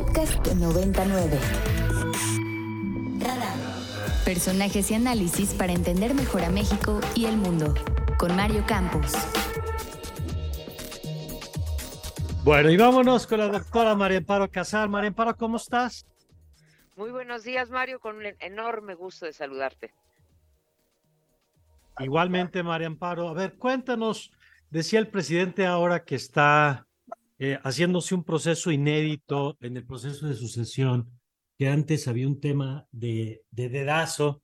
Podcast 99. Personajes y análisis para entender mejor a México y el mundo. Con Mario Campos. Bueno, y vámonos con la doctora María Amparo Casar. María Amparo, ¿cómo estás? Muy buenos días, Mario, con un enorme gusto de saludarte. Igualmente, María Amparo. A ver, cuéntanos, decía el presidente ahora que está eh, haciéndose un proceso inédito en el proceso de sucesión, que antes había un tema de, de dedazo,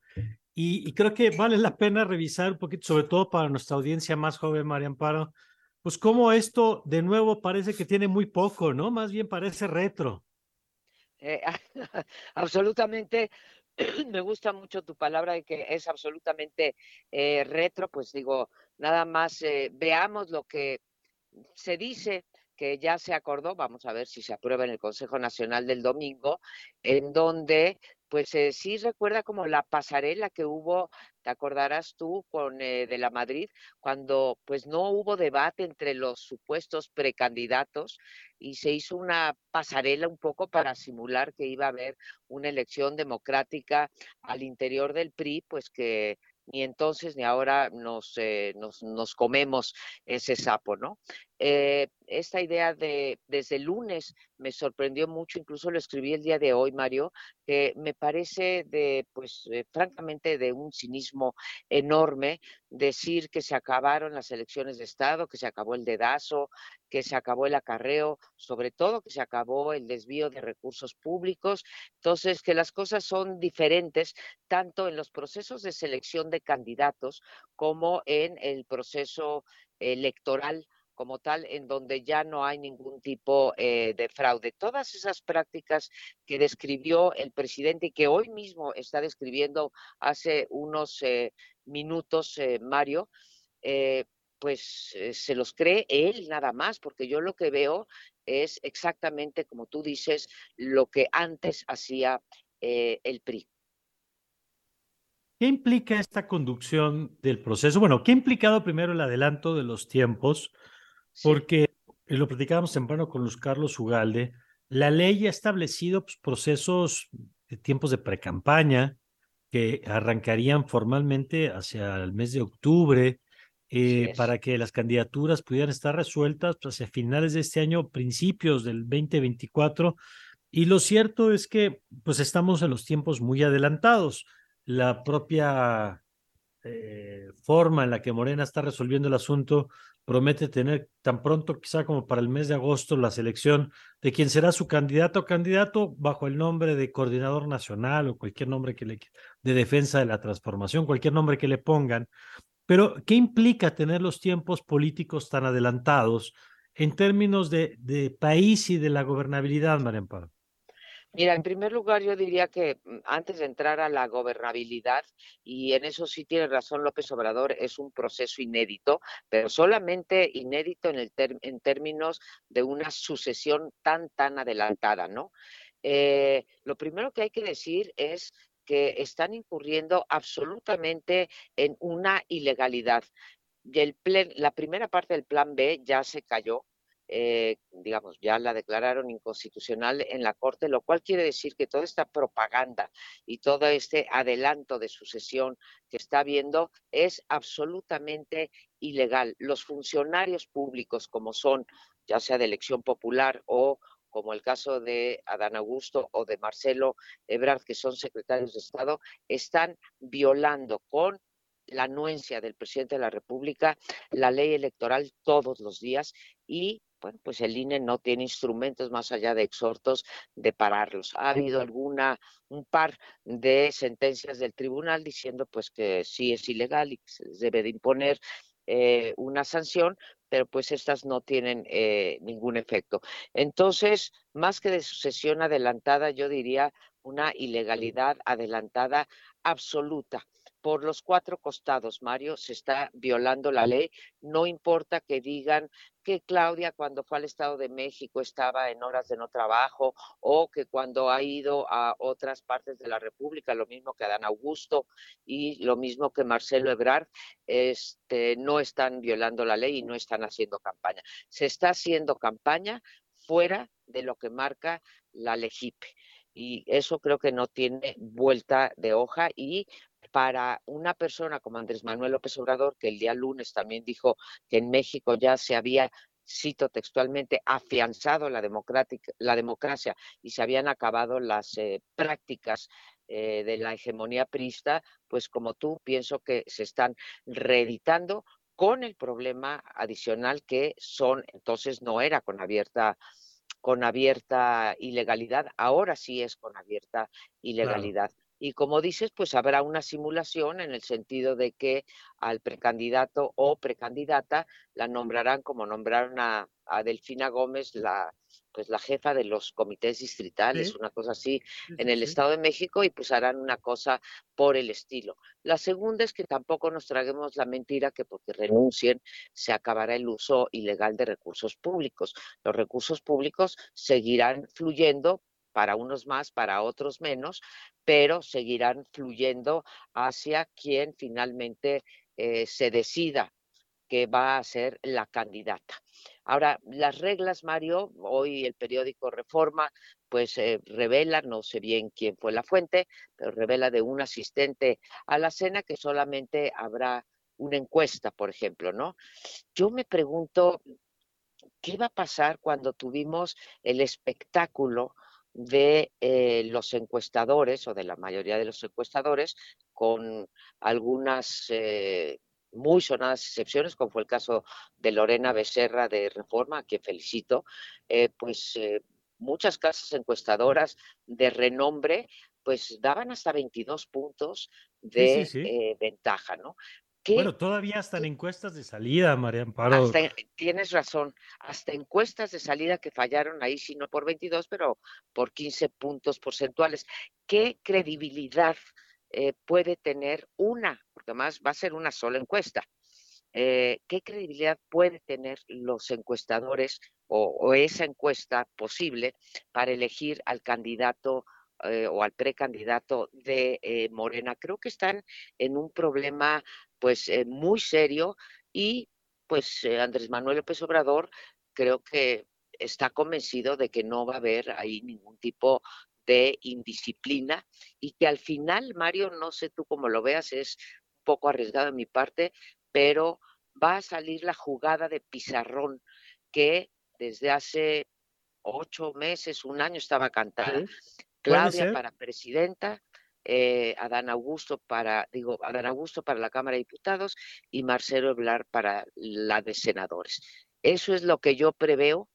y, creo que vale la pena revisar un poquito, sobre todo para nuestra audiencia más joven, María Amparo, pues cómo esto de nuevo parece que tiene muy poco, ¿no? Más bien parece retro. Eh, absolutamente, me gusta mucho tu palabra de que es absolutamente eh, retro, pues digo, nada más veamos lo que se dice que ya se acordó, vamos a ver si se aprueba en el Consejo Nacional del domingo, en donde pues eh, sí recuerda como la pasarela que hubo, te acordarás tú, con eh, de la Madrid, cuando pues no hubo debate entre los supuestos precandidatos y se hizo una pasarela un poco para simular que iba a haber una elección democrática al interior del PRI, pues que ni entonces ni ahora nos, eh, nos, nos, comemos ese sapo, ¿no? Eh, esta idea de desde el lunes me sorprendió mucho, incluso lo escribí el día de hoy, Mario, que me parece de, pues, eh, francamente, de un cinismo enorme decir que se acabaron las elecciones de Estado, que se acabó el dedazo, que se acabó el acarreo, sobre todo que se acabó el desvío de recursos públicos. Entonces, que las cosas son diferentes tanto en los procesos de selección de candidatos como en el proceso electoral como tal, en donde ya no hay ningún tipo eh, de fraude. Todas esas prácticas que describió el presidente y que hoy mismo está describiendo hace unos eh, minutos, eh, Mario, pues se los cree él nada más, porque yo lo que veo es exactamente, como tú dices, lo que antes hacía el PRI. ¿Qué implica esta conducción del proceso? Bueno, ¿qué ha implicado primero el adelanto de los tiempos? Porque lo platicábamos temprano con Luz Carlos Ugalde, la ley ha establecido pues, procesos de tiempos de precampaña que arrancarían formalmente hacia el mes de octubre eh, para que las candidaturas pudieran estar resueltas pues, hacia finales de este año, principios del 2024. Y lo cierto es que pues estamos en los tiempos muy adelantados. La propia eh, forma en la que Morena está resolviendo el asunto promete tener tan pronto quizá como para el mes de agosto la selección de quien será su candidato o candidato bajo el nombre de coordinador nacional o cualquier nombre que le de defensa de la transformación, cualquier nombre que le pongan. Pero, ¿qué implica tener los tiempos políticos tan adelantados en términos de, de país y de la gobernabilidad, María Amparo? Mira, en primer lugar, yo diría que mm, antes de entrar a la gobernabilidad, y en eso sí tiene razón López Obrador, es un proceso inédito, pero solamente inédito en, el en términos de una sucesión tan, tan adelantada, ¿no? Eh, lo primero que hay que decir es que están incurriendo absolutamente en una ilegalidad. El la primera parte del plan B ya se cayó, eh, digamos, ya la declararon inconstitucional en la Corte, lo cual quiere decir que toda esta propaganda y todo este adelanto de sucesión que está habiendo es absolutamente ilegal. Los funcionarios públicos, como son, ya sea de elección popular o como el caso de Adán Augusto o de Marcelo Ebrard, que son secretarios de Estado, están violando con la anuencia del presidente de la República la ley electoral todos los días y bueno, pues el INE no tiene instrumentos más allá de exhortos de pararlos. Ha habido alguna, un par de sentencias del tribunal diciendo pues que sí es ilegal y que se debe de imponer eh, una sanción, pero pues estas no tienen eh, ningún efecto. Entonces, más que de sucesión adelantada, yo diría una ilegalidad adelantada absoluta por los cuatro costados, Mario, se está violando la ley. No importa que digan que Claudia cuando fue al Estado de México estaba en horas de no trabajo o que cuando ha ido a otras partes de la República, lo mismo que Adán Augusto y lo mismo que Marcelo Ebrard, este, no están violando la ley y no están haciendo campaña. Se está haciendo campaña fuera de lo que marca la LEGIPE. Y eso creo que no tiene vuelta de hoja y para una persona como Andrés Manuel López Obrador, que el día lunes también dijo que en México ya se había cito textualmente, afianzado la, la democracia y se habían acabado las eh, prácticas eh, de la hegemonía prista, pues como tú pienso que se están reeditando con el problema adicional que son, entonces no era con abierta con abierta ilegalidad, ahora sí es con abierta ilegalidad. Y como dices, pues habrá una simulación en el sentido de que al precandidato o precandidata la nombrarán como nombraron a, Delfina Gómez, la, pues la jefa de los comités distritales, una cosa así, en el Estado de México, y pues harán una cosa por el estilo. La segunda es que tampoco nos traguemos la mentira que porque renuncien se acabará el uso ilegal de recursos públicos. Los recursos públicos seguirán fluyendo para unos más, para otros menos, pero seguirán fluyendo hacia quien finalmente eh, se decida que va a ser la candidata. Ahora, las reglas, Mario, hoy el periódico Reforma, pues eh, revela, no sé bien quién fue la fuente, pero revela de un asistente a la cena que solamente habrá una encuesta, por ejemplo, ¿no? Yo me pregunto, ¿qué va a pasar cuando tuvimos el espectáculo de eh, los encuestadores o de la mayoría de los encuestadores, con algunas eh, muy sonadas excepciones, como fue el caso de Lorena Becerra de Reforma, a quien felicito, eh, pues muchas casas encuestadoras de renombre pues daban hasta 22 puntos de ventaja, ¿no? Bueno, todavía hasta en encuestas de salida, María Amparo. tienes razón, hasta encuestas de salida que fallaron ahí, sí, no por 22, pero por 15 puntos porcentuales. ¿Qué credibilidad eh, puede tener una, porque además va a ser una sola encuesta, eh, ¿qué credibilidad puede tener los encuestadores o, esa encuesta posible para elegir al candidato eh, o al precandidato de Morena? Creo que están en un problema pues eh, muy serio y pues eh, Andrés Manuel López Obrador creo que está convencido de que no va a haber ahí ningún tipo de indisciplina y que al final, Mario, no sé tú cómo lo veas, es un poco arriesgado de mi parte, pero va a salir la jugada de pizarrón que desde hace ocho meses, un año estaba cantada. Claudia para presidenta, eh, Adán Augusto para, digo, Adán Augusto para la Cámara de Diputados y Marcelo Eblar para la de senadores. Eso es lo que yo preveo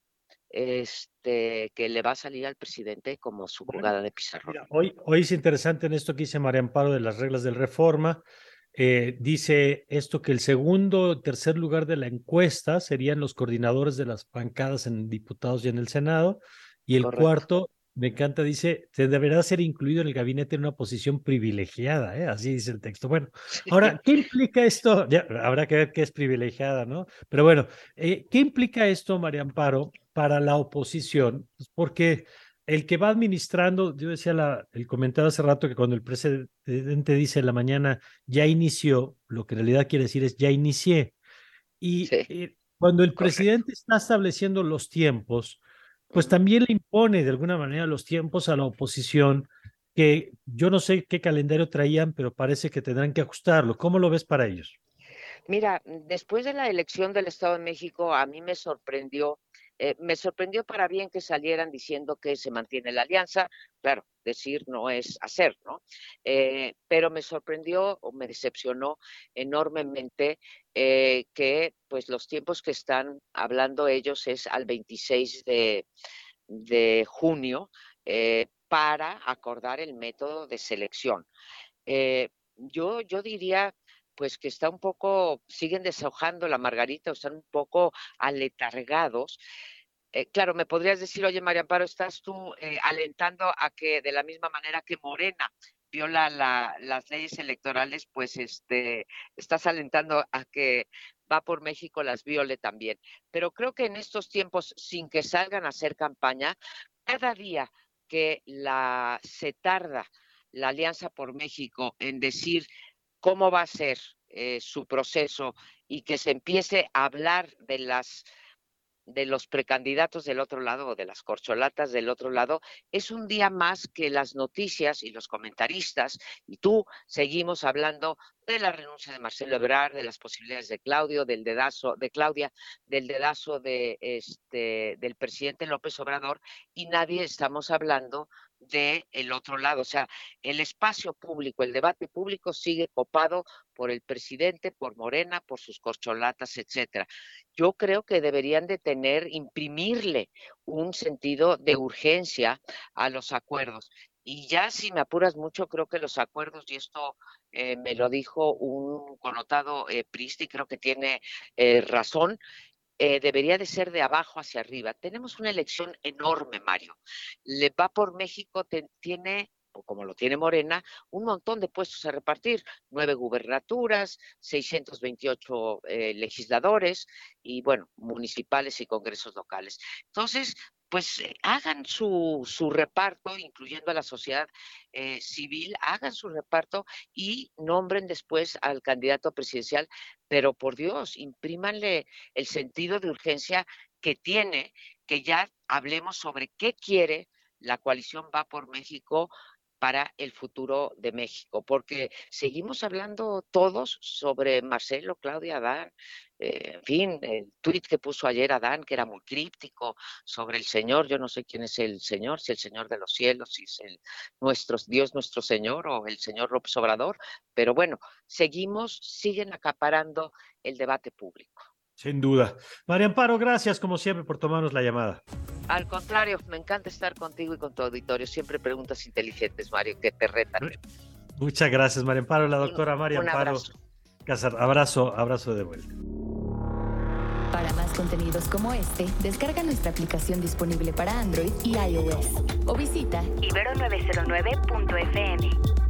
este, que le va a salir al presidente como su jugada de pizarrón. hoy, hoy es interesante en esto que dice María Amparo de las reglas del reforma. Eh, dice esto que el segundo tercer lugar de la encuesta serían los coordinadores de las bancadas en diputados y en el Senado, y el cuarto me encanta, dice, se deberá ser incluido en el gabinete en una posición privilegiada, ¿eh? así dice el texto. Bueno, ahora, ¿qué implica esto? Ya, habrá que ver qué es privilegiada, ¿no? Pero bueno, eh, ¿qué implica esto, María Amparo, para la oposición? Pues porque el que va administrando, yo decía la, el comentario hace rato que cuando el presidente dice en la mañana ya inició, lo que en realidad quiere decir es ya inicié. Y eh, cuando el presidente está estableciendo los tiempos, pues también le impone de alguna manera los tiempos a la oposición, que yo no sé qué calendario traían, pero parece que tendrán que ajustarlo. ¿Cómo lo ves para ellos? Mira, después de la elección del Estado de México, a mí me sorprendió, eh, me sorprendió para bien que salieran diciendo que se mantiene la alianza. Claro, decir no es hacer, ¿no? Eh, pero me sorprendió o me decepcionó enormemente eh, que pues los tiempos que están hablando ellos es al 26 de, junio para acordar el método de selección. yo, yo diría pues que está un poco, siguen deshojando la margarita o están un poco aletargados. Eh, claro, me podrías decir, oye, María Amparo, estás tú eh, alentando a que de la misma manera que Morena viola las leyes electorales, pues este, estás alentando a que va por México las viole también. Pero creo que en estos tiempos, sin que salgan a hacer campaña, cada día que la, se tarda la Alianza por México en decir cómo va a ser eh, su proceso y que se empiece a hablar de las de los precandidatos del otro lado o de las corcholatas del otro lado, es un día más que las noticias y los comentaristas. Y tú seguimos hablando de la renuncia de Marcelo Ebrard, de las posibilidades de Claudio, del dedazo de Claudia, del dedazo de este del presidente López Obrador y nadie estamos hablando del el otro lado. O sea, el espacio público, el debate público sigue copado por el presidente, por Morena, por sus corcholatas, etcétera. Yo creo que deberían de tener, imprimirle un sentido de urgencia a los acuerdos. Y ya si me apuras mucho, creo que los acuerdos, y esto eh, me lo dijo un connotado eh, Pristi, creo que tiene eh, razón, eh, debería de ser de abajo hacia arriba. Tenemos una elección enorme, Mario. Le va por México, tiene o como lo tiene Morena, un montón de puestos a repartir, nueve gubernaturas, 628 eh, legisladores y, bueno, municipales y congresos locales. Entonces, pues eh, hagan su, su, reparto, incluyendo a la sociedad eh, civil, hagan su reparto y nombren después al candidato presidencial, pero por Dios, imprímanle el sentido de urgencia que tiene, que ya hablemos sobre qué quiere la coalición Va por México para el futuro de México, porque seguimos hablando todos sobre Marcelo, Claudia, Adán, eh, en fin, el tuit que puso ayer Adán, que era muy críptico sobre el Señor, yo no sé quién es el Señor, si el Señor de los cielos, si es el nuestro, Dios nuestro Señor o el Señor López Obrador, pero bueno, seguimos, siguen acaparando el debate público. Sin duda. María Amparo, gracias como siempre por tomarnos la llamada. Al contrario, me encanta estar contigo y con tu auditorio. Siempre preguntas inteligentes, Mario, que te retan. Muchas gracias, María Amparo, la doctora María Amparo. Abrazo. abrazo, abrazo de vuelta. Para más contenidos como este, descarga nuestra aplicación disponible para Android y iOS o visita ibero909.fm.